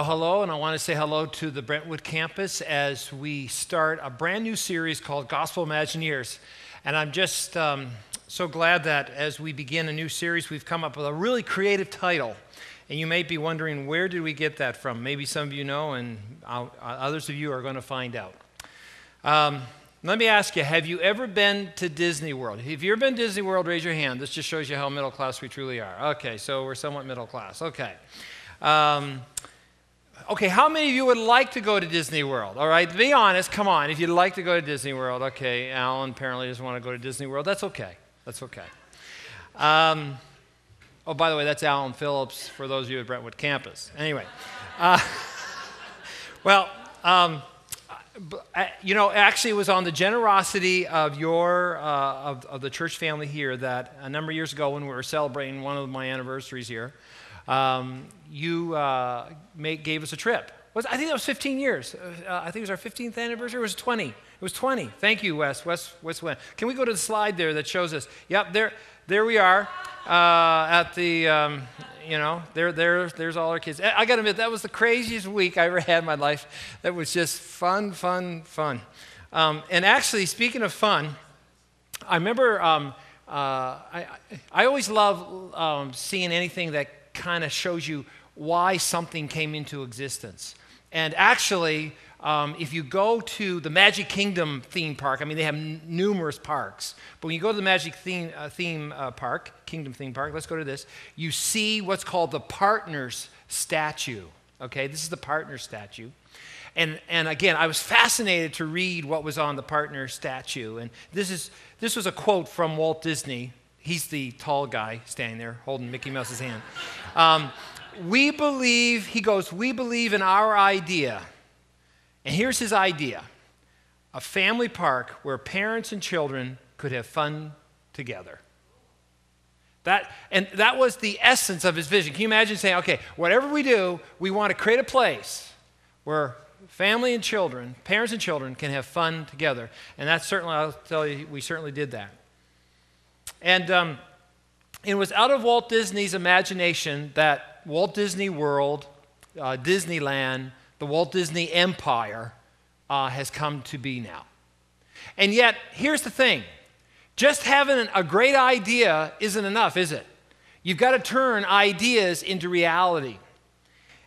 Well, hello, and I want to say hello to the Brentwood campus as we start a brand new series called Gospel Imagineers. And I'm just um, so glad that as we begin a new series, we've come up with a really creative title. And you may be wondering, where did we get that from? Maybe some of you know, and I'll, others of you are going to find out. Um, let me ask you, have you ever been to Disney World? If you've ever been to Disney World, raise your hand. This just shows you how middle class we truly are. Okay, so we're somewhat middle class. Okay. Um, Okay, how many of you would like to go to Disney World? All right, be honest, come on. If you'd like to go to Disney World, okay, Alan apparently doesn't want to go to Disney World. That's okay. That's okay. Um, oh, by the way, that's Alan Phillips for those of you at Brentwood campus. Anyway, uh, well, um, you know, actually, it was on the generosity of your uh, of, of the church family here that a number of years ago, when we were celebrating one of my anniversaries here, um, you uh, gave us a trip. Was, I think that was 15 years. Uh, I think it was our 15th anniversary. It was 20. It was 20. Thank you, Wes. Wes, Wes went. Can we go to the slide there that shows us? Yep, there, there we are uh, at the, um, you know, there, there, there's all our kids. I got to admit, that was the craziest week I ever had in my life. That was just fun, fun, fun. Um, and actually, speaking of fun, I remember um, uh, I, I always love um, seeing anything that kind of shows you why something came into existence. And actually, um, if you go to the Magic Kingdom theme park, I mean, they have n- numerous parks, but when you go to the Magic theme, uh, theme uh, park, Kingdom theme park, let's go to this, you see what's called the Partners statue. Okay, this is the Partners statue. And, and again, I was fascinated to read what was on the partner statue. And this, is, this was a quote from Walt Disney He's the tall guy standing there holding Mickey Mouse's hand. Um, we believe, he goes, we believe in our idea. And here's his idea a family park where parents and children could have fun together. That, and that was the essence of his vision. Can you imagine saying, okay, whatever we do, we want to create a place where family and children, parents and children, can have fun together. And that's certainly, I'll tell you, we certainly did that. And um, it was out of Walt Disney's imagination that Walt Disney World, uh, Disneyland, the Walt Disney Empire uh, has come to be now. And yet, here's the thing just having a great idea isn't enough, is it? You've got to turn ideas into reality.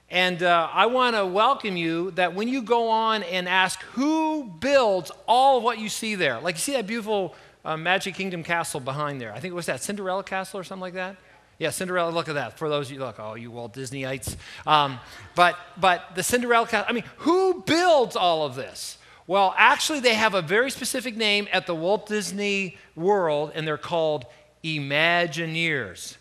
And uh, I want to welcome you that when you go on and ask who builds all of what you see there, like you see that beautiful uh, Magic Kingdom Castle behind there. I think it was that Cinderella Castle or something like that. Yeah, Cinderella. Look at that. For those of you look, oh, you Walt Disneyites. Um, but but the Cinderella Castle. I mean, who builds all of this? Well, actually, they have a very specific name at the Walt Disney World, and they're called Imagineers.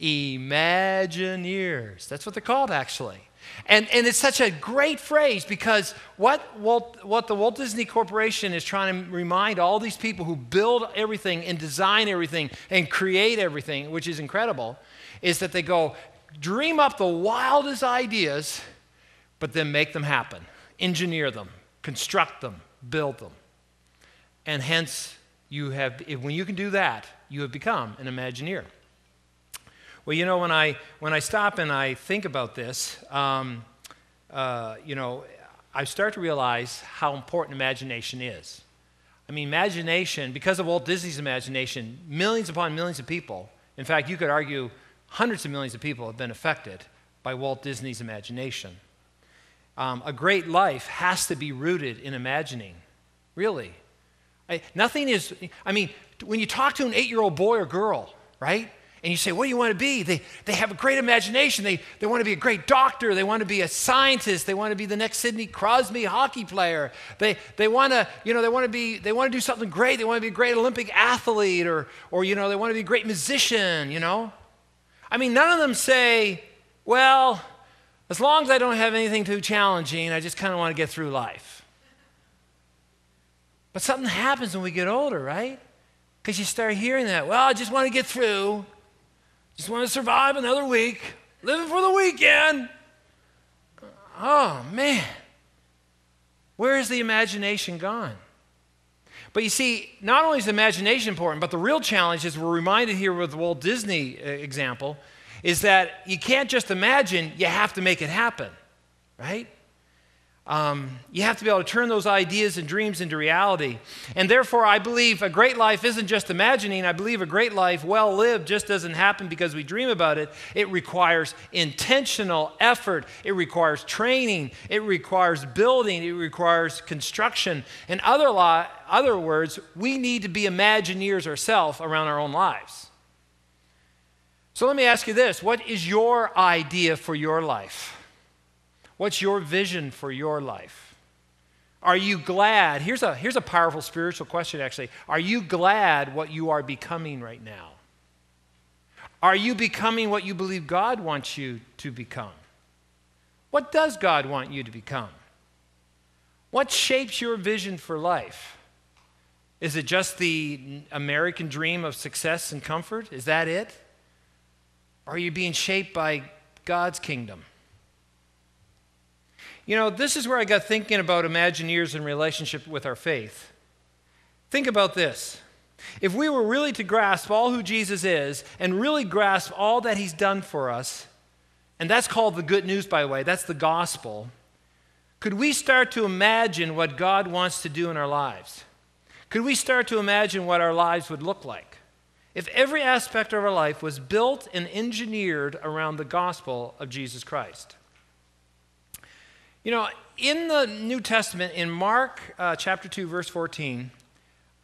Imagineers. That's what they're called, actually. And, and it's such a great phrase because what, Walt, what the Walt Disney Corporation is trying to remind all these people who build everything and design everything and create everything, which is incredible, is that they go, dream up the wildest ideas, but then make them happen, engineer them, construct them, build them. And hence, you have, when you can do that, you have become an Imagineer. Well, you know, when I, when I stop and I think about this, um, uh, you know, I start to realize how important imagination is. I mean, imagination, because of Walt Disney's imagination, millions upon millions of people, in fact, you could argue hundreds of millions of people have been affected by Walt Disney's imagination. Um, a great life has to be rooted in imagining, really. I, nothing is, I mean, when you talk to an eight year old boy or girl, right? And you say, What do you want to be? They, they have a great imagination. They, they want to be a great doctor. They want to be a scientist. They want to be the next Sidney Crosby hockey player. They, they want to, you know, they want to be, they want to do something great. They want to be a great Olympic athlete or, or, you know, they want to be a great musician, you know? I mean, none of them say, Well, as long as I don't have anything too challenging, I just kind of want to get through life. But something happens when we get older, right? Because you start hearing that, well, I just want to get through. Just want to survive another week, living for the weekend. Oh, man. Where is the imagination gone? But you see, not only is imagination important, but the real challenge, as we're reminded here with the Walt Disney uh, example, is that you can't just imagine, you have to make it happen. right? Um, you have to be able to turn those ideas and dreams into reality. And therefore, I believe a great life isn't just imagining. I believe a great life, well lived, just doesn't happen because we dream about it. It requires intentional effort, it requires training, it requires building, it requires construction. In other, other words, we need to be Imagineers ourselves around our own lives. So let me ask you this what is your idea for your life? What's your vision for your life? Are you glad? Here's a, here's a powerful spiritual question, actually. Are you glad what you are becoming right now? Are you becoming what you believe God wants you to become? What does God want you to become? What shapes your vision for life? Is it just the American dream of success and comfort? Is that it? Or are you being shaped by God's kingdom? You know, this is where I got thinking about Imagineers in relationship with our faith. Think about this. If we were really to grasp all who Jesus is and really grasp all that he's done for us, and that's called the good news, by the way, that's the gospel, could we start to imagine what God wants to do in our lives? Could we start to imagine what our lives would look like? If every aspect of our life was built and engineered around the gospel of Jesus Christ. You know, in the New Testament, in Mark uh, chapter 2, verse 14,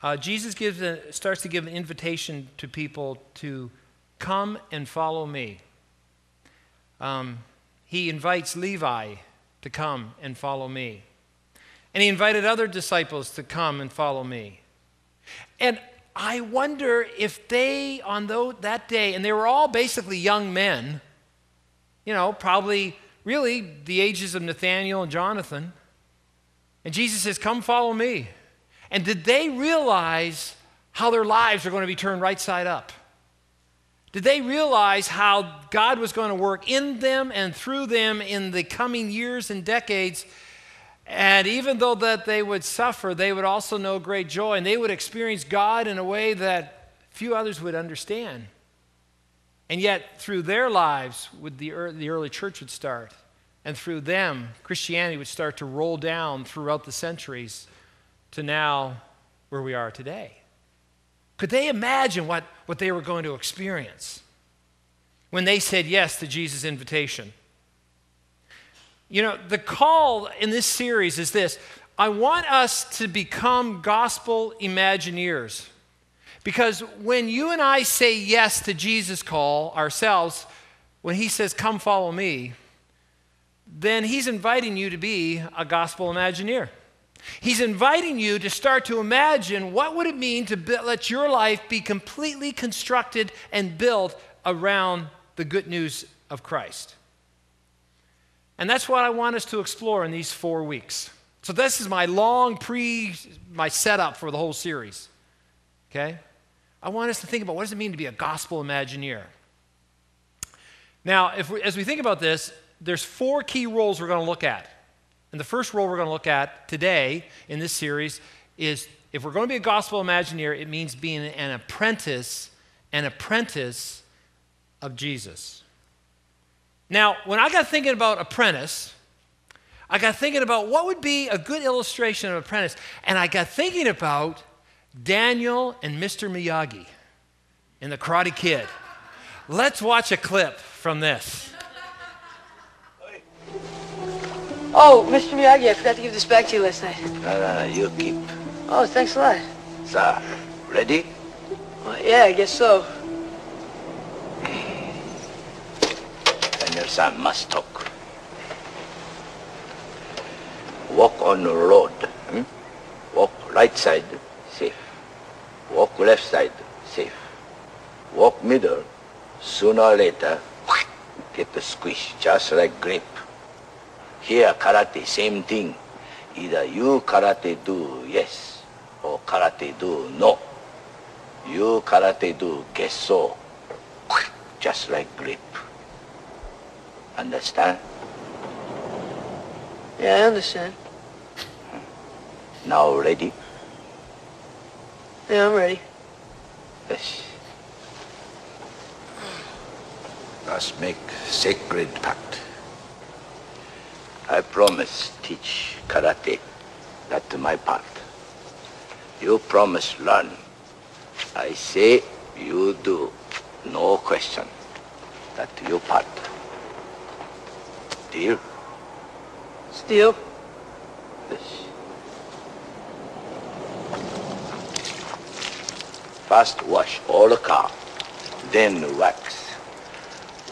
uh, Jesus gives a, starts to give an invitation to people to come and follow me. Um, he invites Levi to come and follow me. And he invited other disciples to come and follow me. And I wonder if they, on that day, and they were all basically young men, you know, probably really the ages of Nathaniel and Jonathan. And Jesus says, Come follow me. And did they realize how their lives are going to be turned right side up? Did they realize how God was going to work in them and through them in the coming years and decades? And even though that they would suffer, they would also know great joy and they would experience God in a way that few others would understand. And yet, through their lives, would the, the early church would start. And through them, Christianity would start to roll down throughout the centuries to now where we are today. Could they imagine what, what they were going to experience when they said yes to Jesus' invitation? You know, the call in this series is this I want us to become gospel Imagineers. Because when you and I say yes to Jesus' call ourselves, when he says, Come follow me, then he's inviting you to be a gospel Imagineer. He's inviting you to start to imagine what would it mean to let your life be completely constructed and built around the good news of Christ. And that's what I want us to explore in these four weeks. So this is my long pre my setup for the whole series. Okay? I want us to think about what does it mean to be a gospel Imagineer? Now, if we, as we think about this, there's four key roles we're going to look at. And the first role we're going to look at today in this series is if we're going to be a gospel Imagineer, it means being an apprentice, an apprentice of Jesus. Now, when I got thinking about apprentice, I got thinking about what would be a good illustration of apprentice, and I got thinking about Daniel and Mr. Miyagi in The Karate Kid. Let's watch a clip from this. Oh, Mr. Miyagi, I forgot to give this back to you last night. No, no, no, you keep. Oh, thanks a lot. Sir, ready? Well, yeah, I guess so. And your son must talk. Walk on the road. Hmm? Walk right side, safe. Walk left side, safe. Walk middle, sooner or later, get the squish, just like grip. Here, karate, same thing. Either you karate do yes, or karate do no. You karate do guess so, just like grip. Understand? Yeah, I understand. Now ready? Yeah, I'm ready. Yes. Let's make sacred pact. I promise teach karate. That's my part. You promise learn. I say you do. No question. That's your part. Deal? Steel. Yes. First wash all the car, then wax.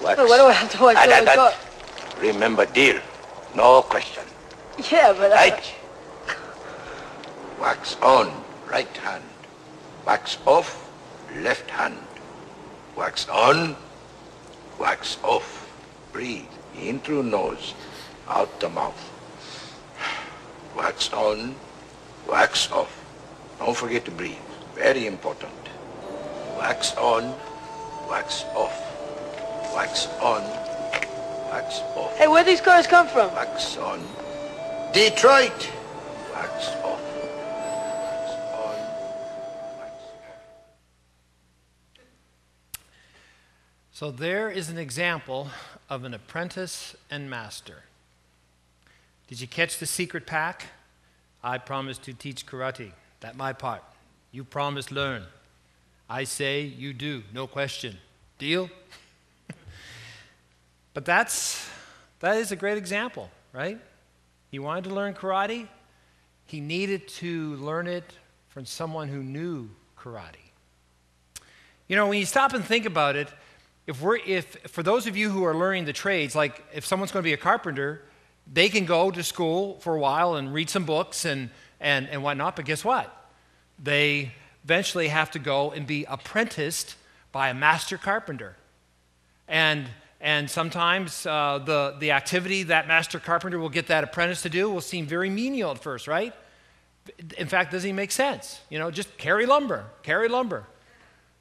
Wax. Wait, why do I have to wash Ah, all the car? Remember, deal. No question. Yeah, but I, Right. Wax on, right hand. Wax off, left hand. Wax on, wax off. Breathe in through nose, out the mouth. Wax on, wax off. Don't forget to breathe. Very important. Wax on, wax off. Wax on, wax off. hey, where these cars come from? Wax on. Detroit. Wax off. Wax on. Wax off. So there is an example of an apprentice and master. Did you catch the secret pack? I promise to teach karate. That my part. You promise learn. I say you do. No question. Deal? but that's that is a great example, right? He wanted to learn karate. He needed to learn it from someone who knew karate. You know, when you stop and think about it, if we're if for those of you who are learning the trades, like if someone's going to be a carpenter, they can go to school for a while and read some books and and, and whatnot, but guess what? They eventually have to go and be apprenticed by a master carpenter. And and sometimes uh, the, the activity that master carpenter will get that apprentice to do will seem very menial at first, right? In fact, doesn't even make sense. You know, just carry lumber, carry lumber.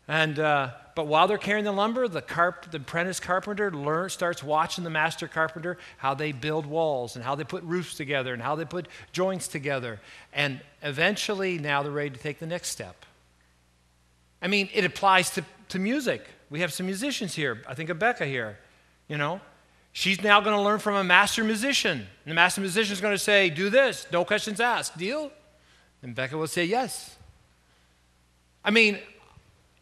And, uh, but while they're carrying the lumber, the, carp, the apprentice carpenter learn, starts watching the master carpenter how they build walls and how they put roofs together and how they put joints together. And eventually, now they're ready to take the next step. I mean, it applies to, to music. We have some musicians here. I think of Becca here, you know. She's now going to learn from a master musician. And the master musician is going to say, Do this, no questions asked. Deal? And Becca will say, Yes. I mean,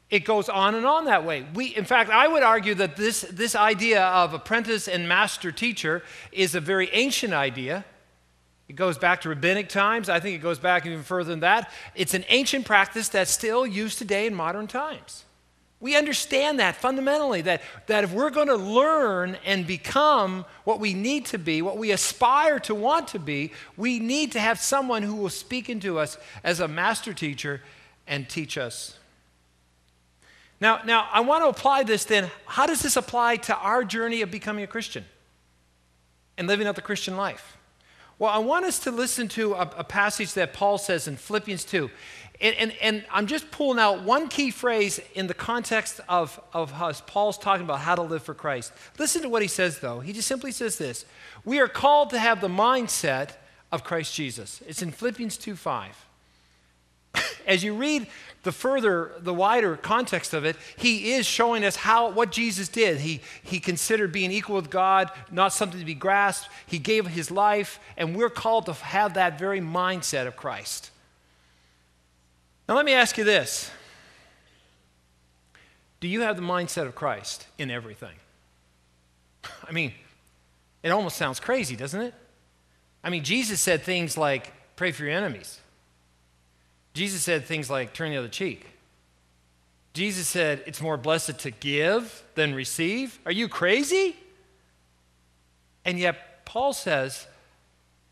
it goes on and on that way. We, in fact, I would argue that this, this idea of apprentice and master teacher is a very ancient idea. It goes back to rabbinic times. I think it goes back even further than that. It's an ancient practice that's still used today in modern times. We understand that fundamentally, that, that if we're going to learn and become what we need to be, what we aspire to want to be, we need to have someone who will speak into us as a master teacher and teach us. Now, now I want to apply this then. How does this apply to our journey of becoming a Christian and living out the Christian life? Well, I want us to listen to a, a passage that Paul says in Philippians 2. And, and, and, I'm just pulling out one key phrase in the context of, of how Paul's talking about how to live for Christ. Listen to what he says, though. He just simply says this We are called to have the mindset of Christ Jesus. It's in Philippians 2 5. As you read the further, the wider context of it, he is showing us how what Jesus did. He, he considered being equal with God not something to be grasped. He gave his life, and we're called to have that very mindset of Christ. Now, let me ask you this Do you have the mindset of Christ in everything? I mean, it almost sounds crazy, doesn't it? I mean, Jesus said things like, pray for your enemies. Jesus said things like, turn the other cheek. Jesus said, it's more blessed to give than receive. Are you crazy? And yet, Paul says,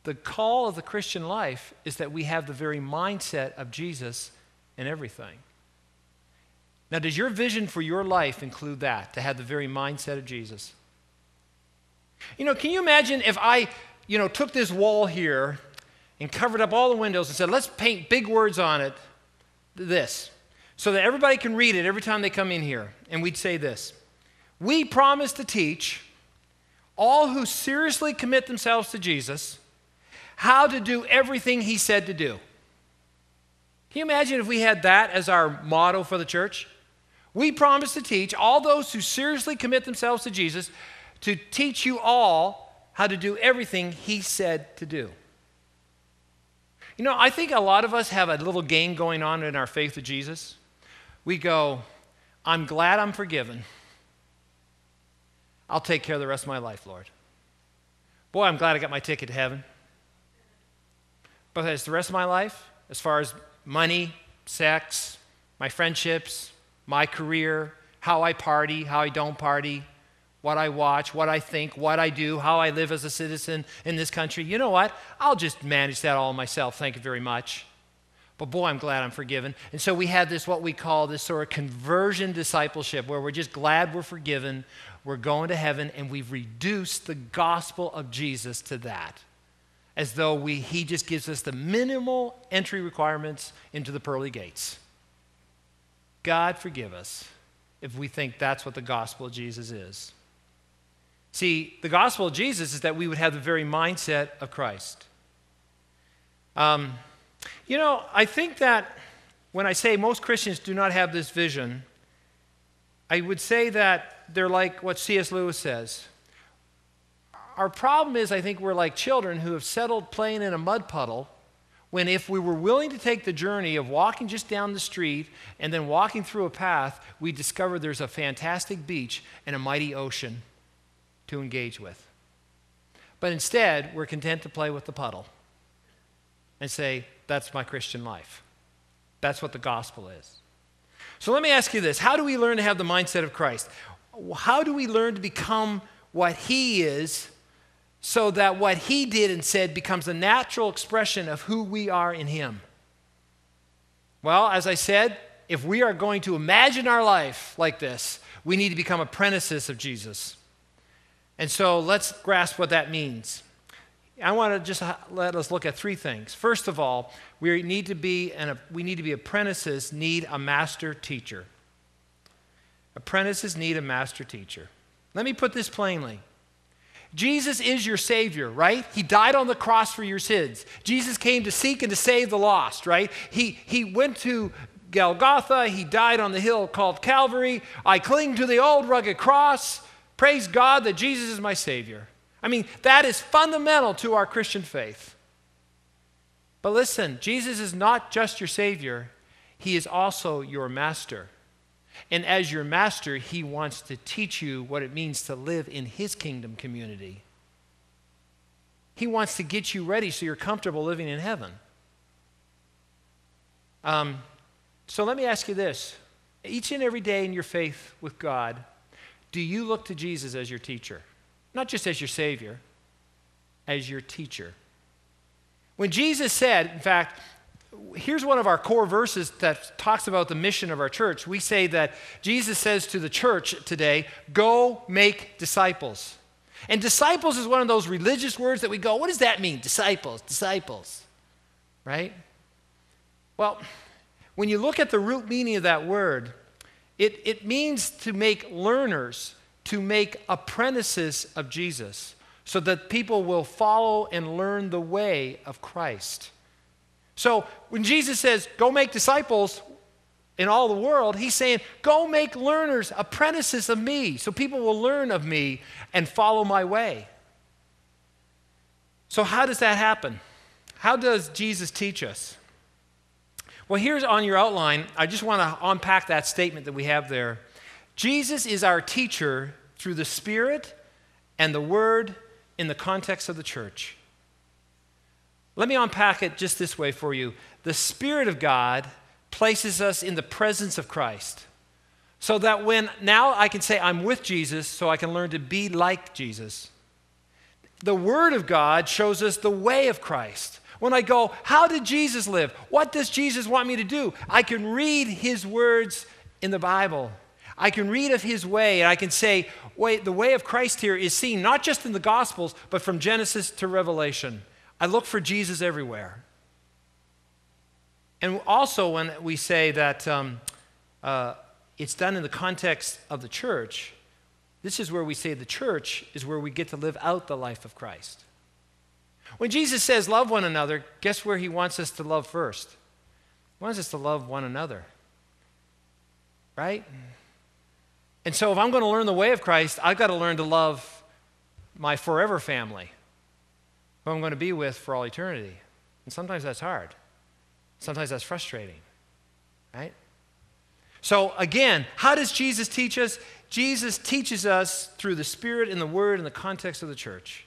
the call of the Christian life is that we have the very mindset of Jesus in everything. Now, does your vision for your life include that, to have the very mindset of Jesus? You know, can you imagine if I, you know, took this wall here and covered up all the windows and said, let's paint big words on it, this, so that everybody can read it every time they come in here. And we'd say this We promise to teach all who seriously commit themselves to Jesus how to do everything he said to do. Can you imagine if we had that as our motto for the church? We promise to teach all those who seriously commit themselves to Jesus to teach you all how to do everything he said to do. You know, I think a lot of us have a little game going on in our faith with Jesus. We go, I'm glad I'm forgiven. I'll take care of the rest of my life, Lord. Boy, I'm glad I got my ticket to heaven. But as the rest of my life, as far as money, sex, my friendships, my career, how I party, how I don't party, what I watch, what I think, what I do, how I live as a citizen in this country. You know what? I'll just manage that all myself. Thank you very much. But boy, I'm glad I'm forgiven. And so we have this, what we call this sort of conversion discipleship, where we're just glad we're forgiven, we're going to heaven, and we've reduced the gospel of Jesus to that. As though we, he just gives us the minimal entry requirements into the pearly gates. God forgive us if we think that's what the gospel of Jesus is. See, the gospel of Jesus is that we would have the very mindset of Christ. Um, you know, I think that when I say most Christians do not have this vision, I would say that they're like what C.S. Lewis says. Our problem is, I think we're like children who have settled playing in a mud puddle when if we were willing to take the journey of walking just down the street and then walking through a path, we discover there's a fantastic beach and a mighty ocean to engage with. But instead, we're content to play with the puddle and say, that's my Christian life. That's what the gospel is. So let me ask you this How do we learn to have the mindset of Christ? How do we learn to become what He is so that what He did and said becomes a natural expression of who we are in Him? Well, as I said, if we are going to imagine our life like this, we need to become apprentices of Jesus. And so let's grasp what that means. I want to just let us look at three things. First of all, we need to be and we need to be apprentices need a master teacher. Apprentices need a master teacher. Let me put this plainly. Jesus is your Savior, right? He died on the cross for your sins. Jesus came to seek and to save the lost, right? He, he went to Golgotha. He died on the hill called Calvary. I cling to the old rugged cross. Praise God that Jesus is my Savior. I mean, that is fundamental to our Christian faith. But listen, Jesus is not just your Savior, He is also your Master. And as your Master, He wants to teach you what it means to live in His kingdom community. He wants to get you ready so you're comfortable living in heaven. Um, so let me ask you this each and every day in your faith with God, do you look to Jesus as your teacher? Not just as your Savior, as your teacher. When Jesus said, in fact, here's one of our core verses that talks about the mission of our church. We say that Jesus says to the church today, go make disciples. And disciples is one of those religious words that we go, what does that mean? Disciples, disciples, right? Well, when you look at the root meaning of that word, it, it means to make learners, to make apprentices of Jesus, so that people will follow and learn the way of Christ. So when Jesus says, go make disciples in all the world, he's saying, go make learners, apprentices of me, so people will learn of me and follow my way. So, how does that happen? How does Jesus teach us? Well, here's on your outline, I just want to unpack that statement that we have there. Jesus is our teacher through the Spirit and the Word in the context of the church. Let me unpack it just this way for you. The Spirit of God places us in the presence of Christ. So that when now I can say I'm with Jesus, so I can learn to be like Jesus. The Word of God shows us the way of Christ. When I go, How did Jesus live? What does Jesus want me to do? I can read his words in the Bible. I can read of his way, and I can say, Wait, the way of Christ here is seen not just in the Gospels, but from Genesis to Revelation. I look for Jesus everywhere. And also, when we say that um, uh, it's done in the context of the church, this is where we say the church is where we get to live out the life of Christ. When Jesus says love one another, guess where he wants us to love first? He wants us to love one another. Right? And so if I'm going to learn the way of Christ, I've got to learn to love my forever family, who I'm going to be with for all eternity. And sometimes that's hard. Sometimes that's frustrating, right? So, again, how does Jesus teach us? Jesus teaches us through the Spirit and the Word in the context of the church.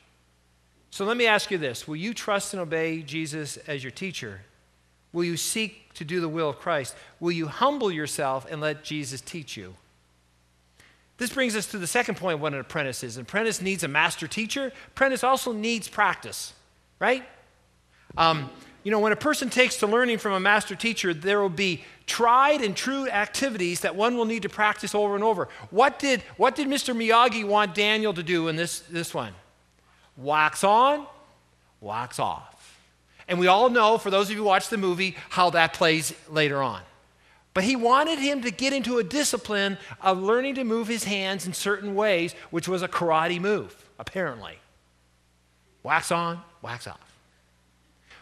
So, let me ask you this Will you trust and obey Jesus as your teacher? Will you seek to do the will of Christ? Will you humble yourself and let Jesus teach you? This brings us to the second point what an apprentice is. An apprentice needs a master teacher. Apprentice also needs practice, right? Um, you know, when a person takes to learning from a master teacher, there will be tried and true activities that one will need to practice over and over. What did, what did Mr. Miyagi want Daniel to do in this, this one? Wax on, wax off. And we all know, for those of you who watch the movie, how that plays later on. But he wanted him to get into a discipline of learning to move his hands in certain ways, which was a karate move, apparently. Wax on, wax off.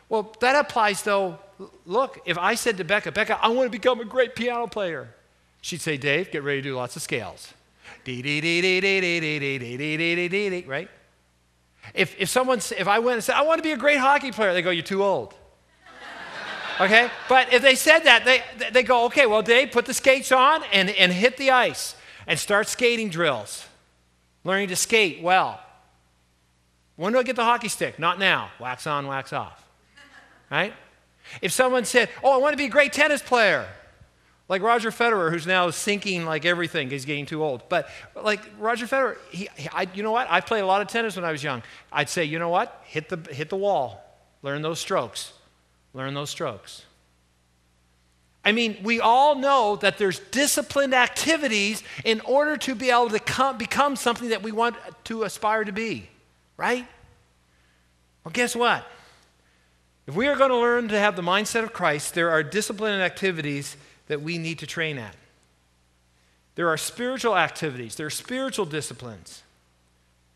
Well, that applies though. Look, if I said to Becca, Becca, I want to become a great piano player, she'd say, Dave, get ready to do lots of scales. Dee dee dee dee dee dee dee dee dee dee dee dee right? If, if someone, if I went and said, I want to be a great hockey player, they go, you're too old. Okay? But if they said that, they, they go, okay, well, Dave, put the skates on and, and hit the ice and start skating drills. Learning to skate well. When do I get the hockey stick? Not now. Wax on, wax off. Right? If someone said, oh, I want to be a great tennis player, like Roger Federer, who's now sinking like everything, he's getting too old. But like Roger Federer, he, he, I, you know what? I played a lot of tennis when I was young. I'd say, you know what? Hit the, hit the wall. Learn those strokes. Learn those strokes. I mean, we all know that there's disciplined activities in order to be able to come, become something that we want to aspire to be, right? Well, guess what? If we are going to learn to have the mindset of Christ, there are disciplined activities that we need to train at. There are spiritual activities, there are spiritual disciplines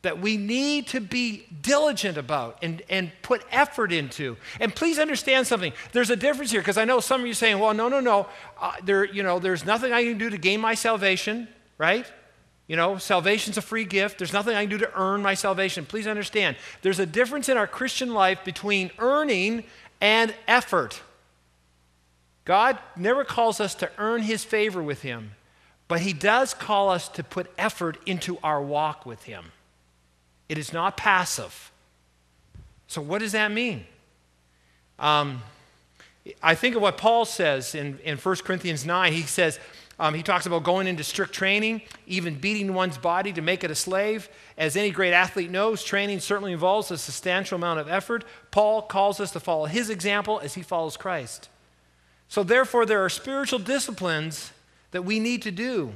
that we need to be diligent about and, and put effort into. And please understand something. There's a difference here because I know some of you saying, well, no, no, no. Uh, there, you know, there's nothing I can do to gain my salvation, right? You know, salvation's a free gift. There's nothing I can do to earn my salvation. Please understand. There's a difference in our Christian life between earning and effort. God never calls us to earn his favor with him, but he does call us to put effort into our walk with him. It is not passive. So, what does that mean? Um, I think of what Paul says in, in 1 Corinthians 9. He says, um, he talks about going into strict training, even beating one's body to make it a slave. As any great athlete knows, training certainly involves a substantial amount of effort. Paul calls us to follow his example as he follows Christ. So, therefore, there are spiritual disciplines that we need to do.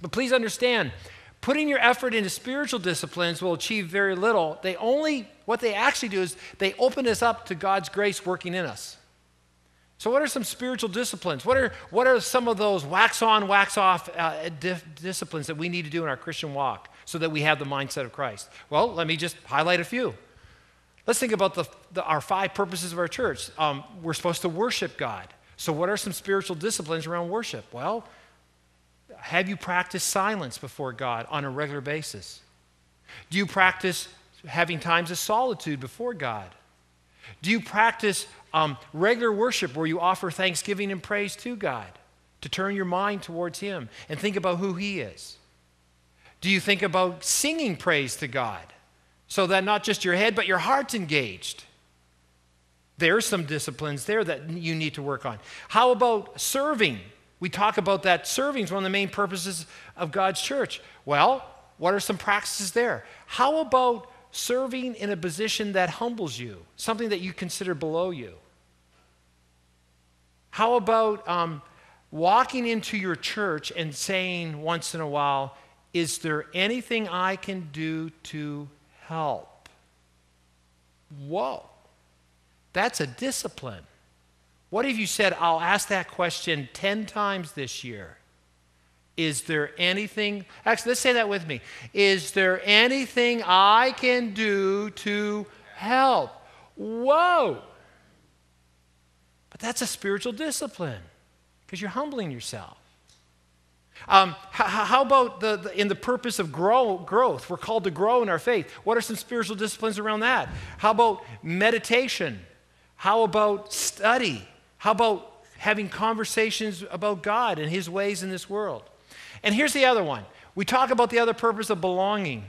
But please understand, putting your effort into spiritual disciplines will achieve very little. They only, what they actually do is they open us up to God's grace working in us. So, what are some spiritual disciplines? What are, what are some of those wax on, wax off uh, disciplines that we need to do in our Christian walk so that we have the mindset of Christ? Well, let me just highlight a few. Let's think about the, the, our five purposes of our church. Um, we're supposed to worship God. So, what are some spiritual disciplines around worship? Well, have you practiced silence before God on a regular basis? Do you practice having times of solitude before God? Do you practice um, regular worship where you offer thanksgiving and praise to God to turn your mind towards Him and think about who He is? Do you think about singing praise to God? So that not just your head, but your heart's engaged. There's some disciplines there that you need to work on. How about serving? We talk about that serving is one of the main purposes of God's church. Well, what are some practices there? How about serving in a position that humbles you, something that you consider below you? How about um, walking into your church and saying once in a while, Is there anything I can do to help. Whoa, that's a discipline. What if you said, I'll ask that question 10 times this year? Is there anything, actually, let's say that with me. Is there anything I can do to help? Whoa! But that's a spiritual discipline because you're humbling yourself. Um, how, how, about the, the, in the purpose of grow, growth? We're called to grow in our faith. What are some spiritual disciplines around that? How about meditation? How about study? How about having conversations about God and His ways in this world? And here's the other one. We talk about the other purpose of belonging.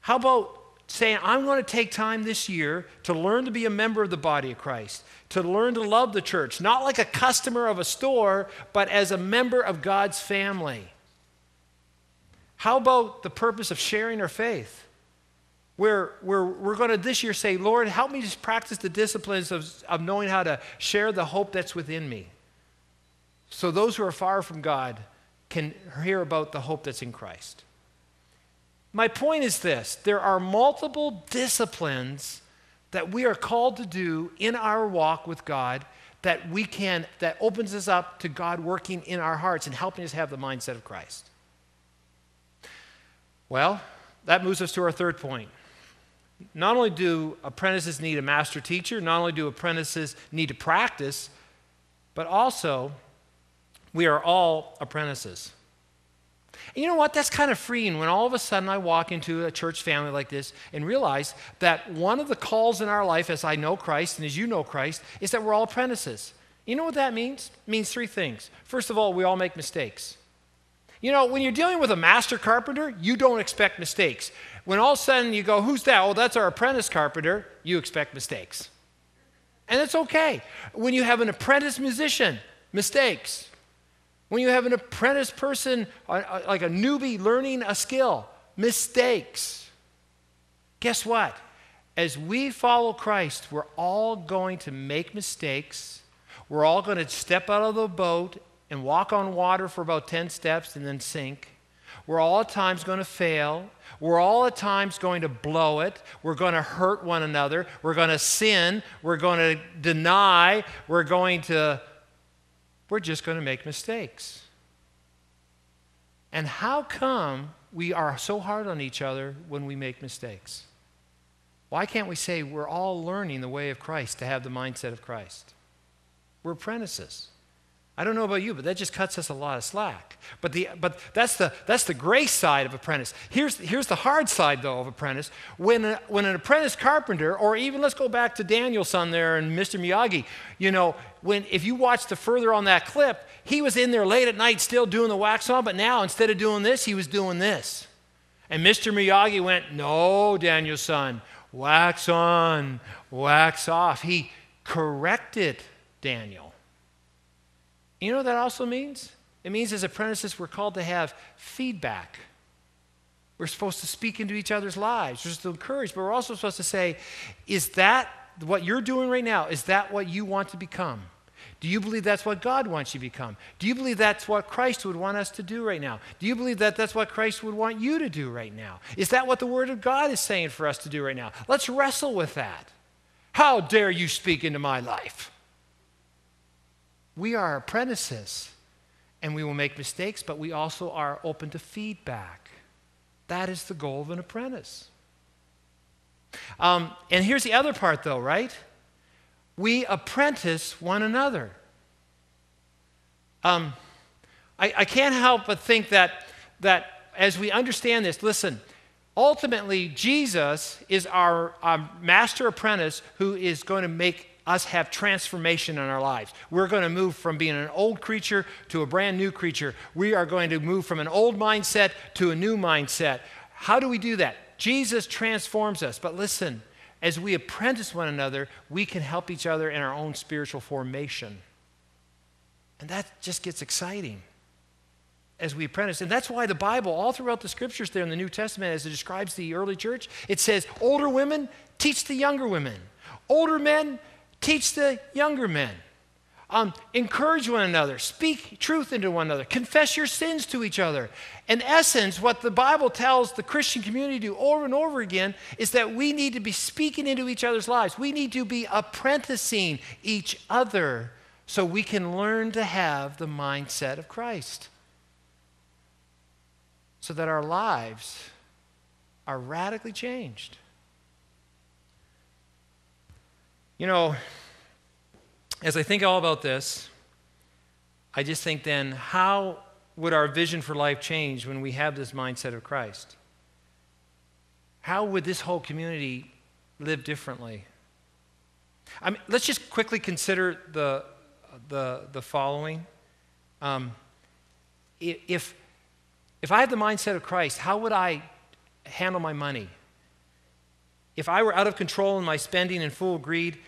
How about saying, I'm going to take time this year to learn to be a member of the body of Christ, to learn to love the church, not like a customer of a store, but as a member of God's family. How about the purpose of sharing our faith? Where, where we're going to this year say, Lord, help me just practice the disciplines of, of knowing how to share the hope that's within me. So those who are far from God can hear about the hope that's in Christ. My point is this there are multiple disciplines that we are called to do in our walk with God that we can that opens us up to God working in our hearts and helping us have the mindset of Christ. Well, that moves us to our third point. Not only do apprentices need a master teacher, not only do apprentices need to practice, but also we are all apprentices. And you know what? That's kind of freeing when all of a sudden I walk into a church family like this and realize that one of the calls in our life, as I know Christ and as you know Christ, is that we're all apprentices. You know what that means? It means three things. First of all, we all make mistakes. You know, when you're dealing with a master carpenter, you don't expect mistakes. When all of a sudden you go, Who's that? Oh, that's our apprentice carpenter, you expect mistakes. And it's okay. When you have an apprentice musician, mistakes. When you have an apprentice person, like a newbie learning a skill, mistakes. Guess what? As we follow Christ, we're all going to make mistakes. We're all going to step out of the boat and walk on water for about 10 steps and then sink. We're all at times going to fail. We're all at times going to blow it. We're going to hurt one another. We're going to sin. We're going to deny. We're going to we're just going to make mistakes. And how come we are so hard on each other when we make mistakes? Why can't we say we're all learning the way of Christ to have the mindset of Christ? We're apprentices. I don't know about you, but that just cuts us a lot of slack. But, the, but that's, the, that's the grace side of apprentice. Here's, here's the hard side, though, of apprentice. When, a, when an apprentice carpenter, or even let's go back to Daniel-san there and Mr. Miyagi, you know, when, if you watch the further on that clip, he was in there late at night still doing the wax on, but now instead of doing this, he was doing this. And Mr. Miyagi went, No, Daniel-san, wax on, wax off. He corrected Daniel. You know what that also means? It means as apprentices, we're called to have feedback. We're supposed to speak into each other's lives. Supposed to encourage, but we're also supposed to say, is that what you're doing right now? Is that what you want to become? Do you believe that's what God wants you to become? Do you believe that's what Christ would want us to do right now? Do you believe that that's what Christ would want you to do right now? Is that what the Word of God is saying for us to do right now? Let's wrestle with that. How dare you speak into my life? We are apprentices and we will make mistakes, but we also are open to feedback. That is the goal of an apprentice. Um, and here's the other part, though, right? We apprentice one another. Um, I, I can't help but think that, that as we understand this, listen, ultimately, Jesus is our, our master apprentice who is going to make us have transformation in our lives. We're going to move from being an old creature to a brand new creature. We are going to move from an old mindset to a new mindset. How do we do that? Jesus transforms us. But listen, as we apprentice one another, we can help each other in our own spiritual formation. And that just gets exciting as we apprentice. And that's why the Bible, all throughout the scriptures there in the New Testament, as it describes the early church, it says, older women teach the younger women, older men Teach the younger men. Um, encourage one another. Speak truth into one another. Confess your sins to each other. In essence, what the Bible tells the Christian community to do over and over again is that we need to be speaking into each other's lives. We need to be apprenticing each other so we can learn to have the mindset of Christ. So that our lives are radically changed. You know, as I think all about this, I just think then, how would our vision for life change when we have this mindset of Christ? How would this whole community live differently? I mean, let's just quickly consider the, the, the following. Um, if, if I had the mindset of Christ, how would I handle my money? If I were out of control in my spending and full greed,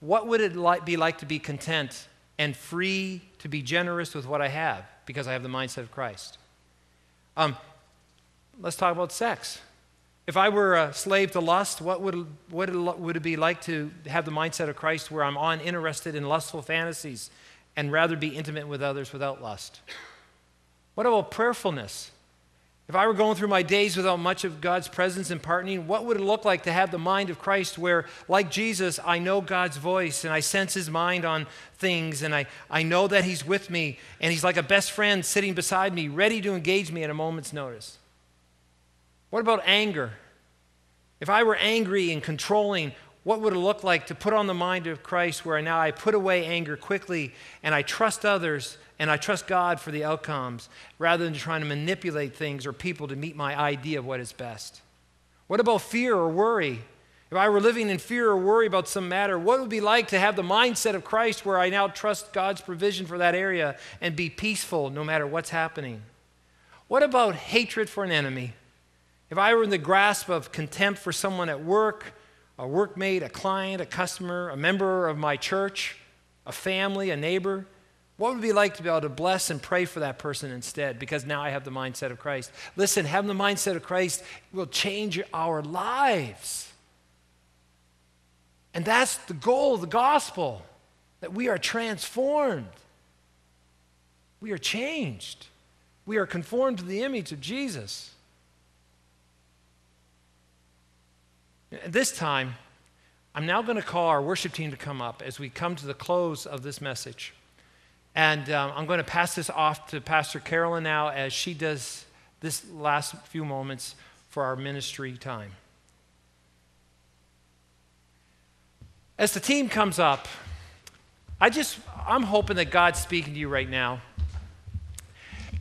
what would it be like to be content and free to be generous with what I have because I have the mindset of Christ? Um, let's talk about sex. If I were a slave to lust, what would, what would it be like to have the mindset of Christ where I'm uninterested in lustful fantasies and rather be intimate with others without lust? What about prayerfulness? If I were going through my days without much of God's presence and partnering, what would it look like to have the mind of Christ where, like Jesus, I know God's voice and I sense his mind on things and I, I know that he's with me and he's like a best friend sitting beside me, ready to engage me at a moment's notice? What about anger? If I were angry and controlling, what would it look like to put on the mind of Christ where now I put away anger quickly and I trust others and I trust God for the outcomes rather than trying to manipulate things or people to meet my idea of what is best? What about fear or worry? If I were living in fear or worry about some matter, what would it be like to have the mindset of Christ where I now trust God's provision for that area and be peaceful no matter what's happening? What about hatred for an enemy? If I were in the grasp of contempt for someone at work, a workmate, a client, a customer, a member of my church, a family, a neighbor, what would it be like to be able to bless and pray for that person instead because now I have the mindset of Christ? Listen, having the mindset of Christ will change our lives. And that's the goal of the gospel that we are transformed. We are changed. We are conformed to the image of Jesus. This time, I'm now going to call our worship team to come up as we come to the close of this message. And um, I'm going to pass this off to Pastor Carolyn now as she does this last few moments for our ministry time. As the team comes up, I just, I'm hoping that God's speaking to you right now.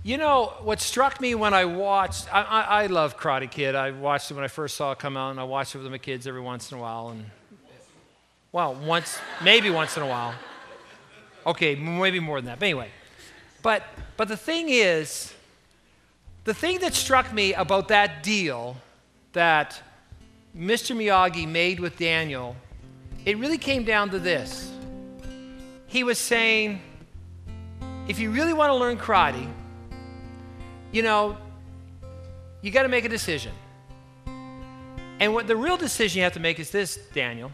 You know, what struck me when I watched, I, I, I, love Karate Kid. I watched it when I first saw it come out, and I watched it with my kids every once in a while. And, well, once, maybe once in a while. Okay, maybe more than that. But anyway, but, but the thing is, the thing that struck me about that deal that Mr. Miyagi made with Daniel, it really came down to this. He was saying, if you really want to learn karate, you know, you got to make a decision. And what the real decision you have to make is this, Daniel.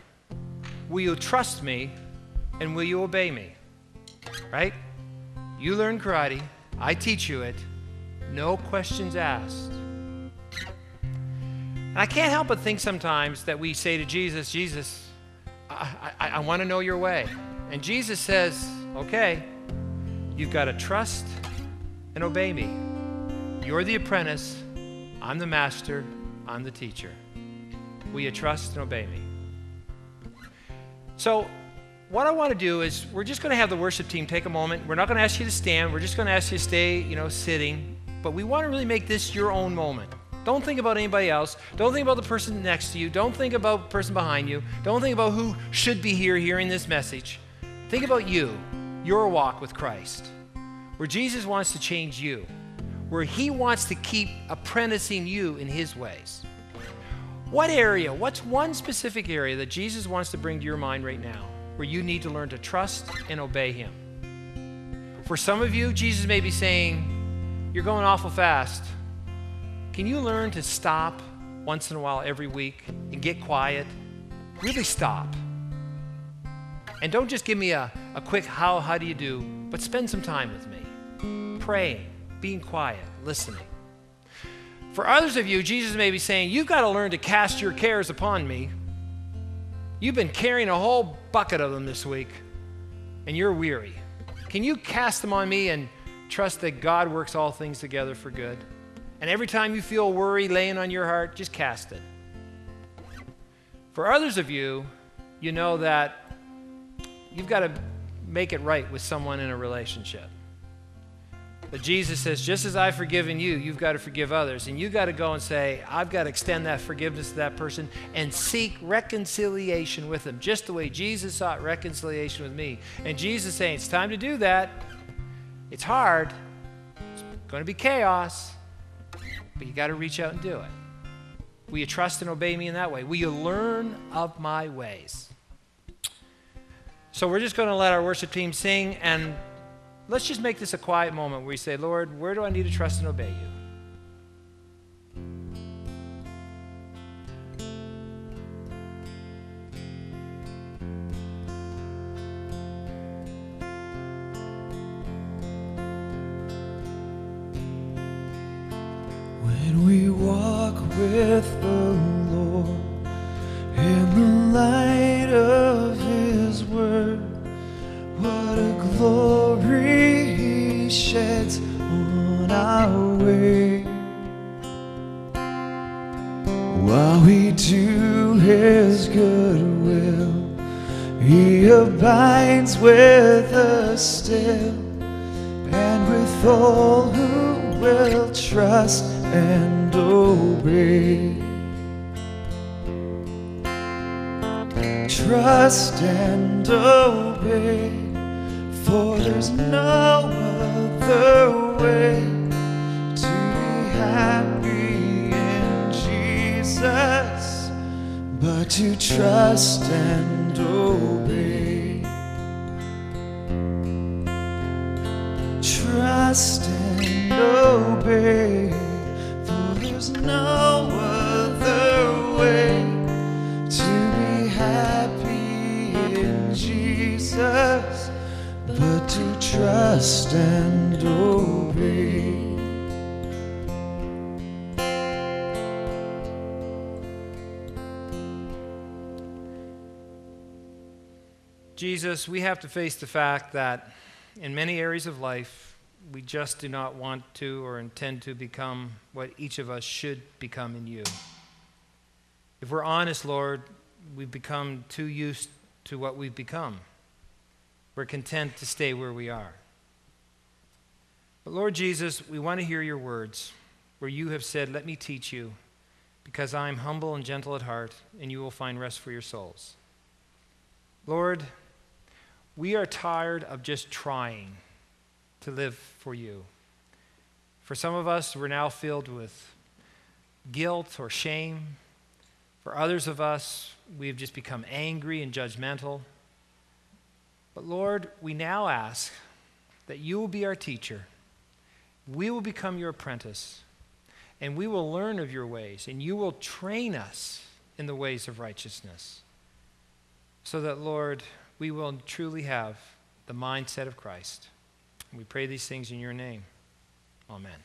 Will you trust me and will you obey me? Right? You learn karate, I teach you it, no questions asked. And I can't help but think sometimes that we say to Jesus, Jesus, I, I, I want to know your way. And Jesus says, okay, you've got to trust and obey me. You're the apprentice, I'm the master, I'm the teacher. Will you trust and obey me? So, what I want to do is we're just going to have the worship team take a moment. We're not going to ask you to stand. We're just going to ask you to stay, you know, sitting. But we want to really make this your own moment. Don't think about anybody else. Don't think about the person next to you. Don't think about the person behind you. Don't think about who should be here hearing this message. Think about you, your walk with Christ, where Jesus wants to change you where He wants to keep apprenticing you in His ways. What area, what's one specific area that Jesus wants to bring to your mind right now where you need to learn to trust and obey Him? For some of you, Jesus may be saying, You're going awful fast. Can you learn to stop once in a while every week and get quiet? Really stop. And don't just give me a, a quick how, how do you do, but spend some time with me. Praying being quiet, listening. For others of you, Jesus may be saying, You've got to learn to cast your cares upon me. You've been carrying a whole bucket of them this week, and you're weary. Can you cast them on me and trust that God works all things together for good? And every time you feel worry laying on your heart, just cast it. For others of you, you know that you've got to make it right with someone in a relationship. But Jesus says, just as I've forgiven you, you've got to forgive others. And you've got to go and say, I've got to extend that forgiveness to that person and seek reconciliation with them, just the way Jesus sought reconciliation with me. And Jesus saying, it's time to do that. It's hard, it's going to be chaos, but you got to reach out and do it. Will you trust and obey me in that way? Will you learn of my ways? So we're just going to let our worship team sing and Let's just make this a quiet moment where we say, Lord, where do I need to trust and obey you? He abides with us still, and with all who will trust and obey. Trust and obey, for there's no other way to be happy in Jesus but to trust and obey. Trust and obey, for there's no other way to be happy in Jesus but to trust and obey. Jesus, we have to face the fact that in many areas of life, we just do not want to or intend to become what each of us should become in you. If we're honest, Lord, we've become too used to what we've become. We're content to stay where we are. But Lord Jesus, we want to hear your words where you have said, Let me teach you, because I am humble and gentle at heart, and you will find rest for your souls. Lord, we are tired of just trying to live for you. For some of us, we're now filled with guilt or shame. For others of us, we've just become angry and judgmental. But Lord, we now ask that you will be our teacher. We will become your apprentice, and we will learn of your ways, and you will train us in the ways of righteousness. So that, Lord, we will truly have the mindset of Christ. We pray these things in your name. Amen.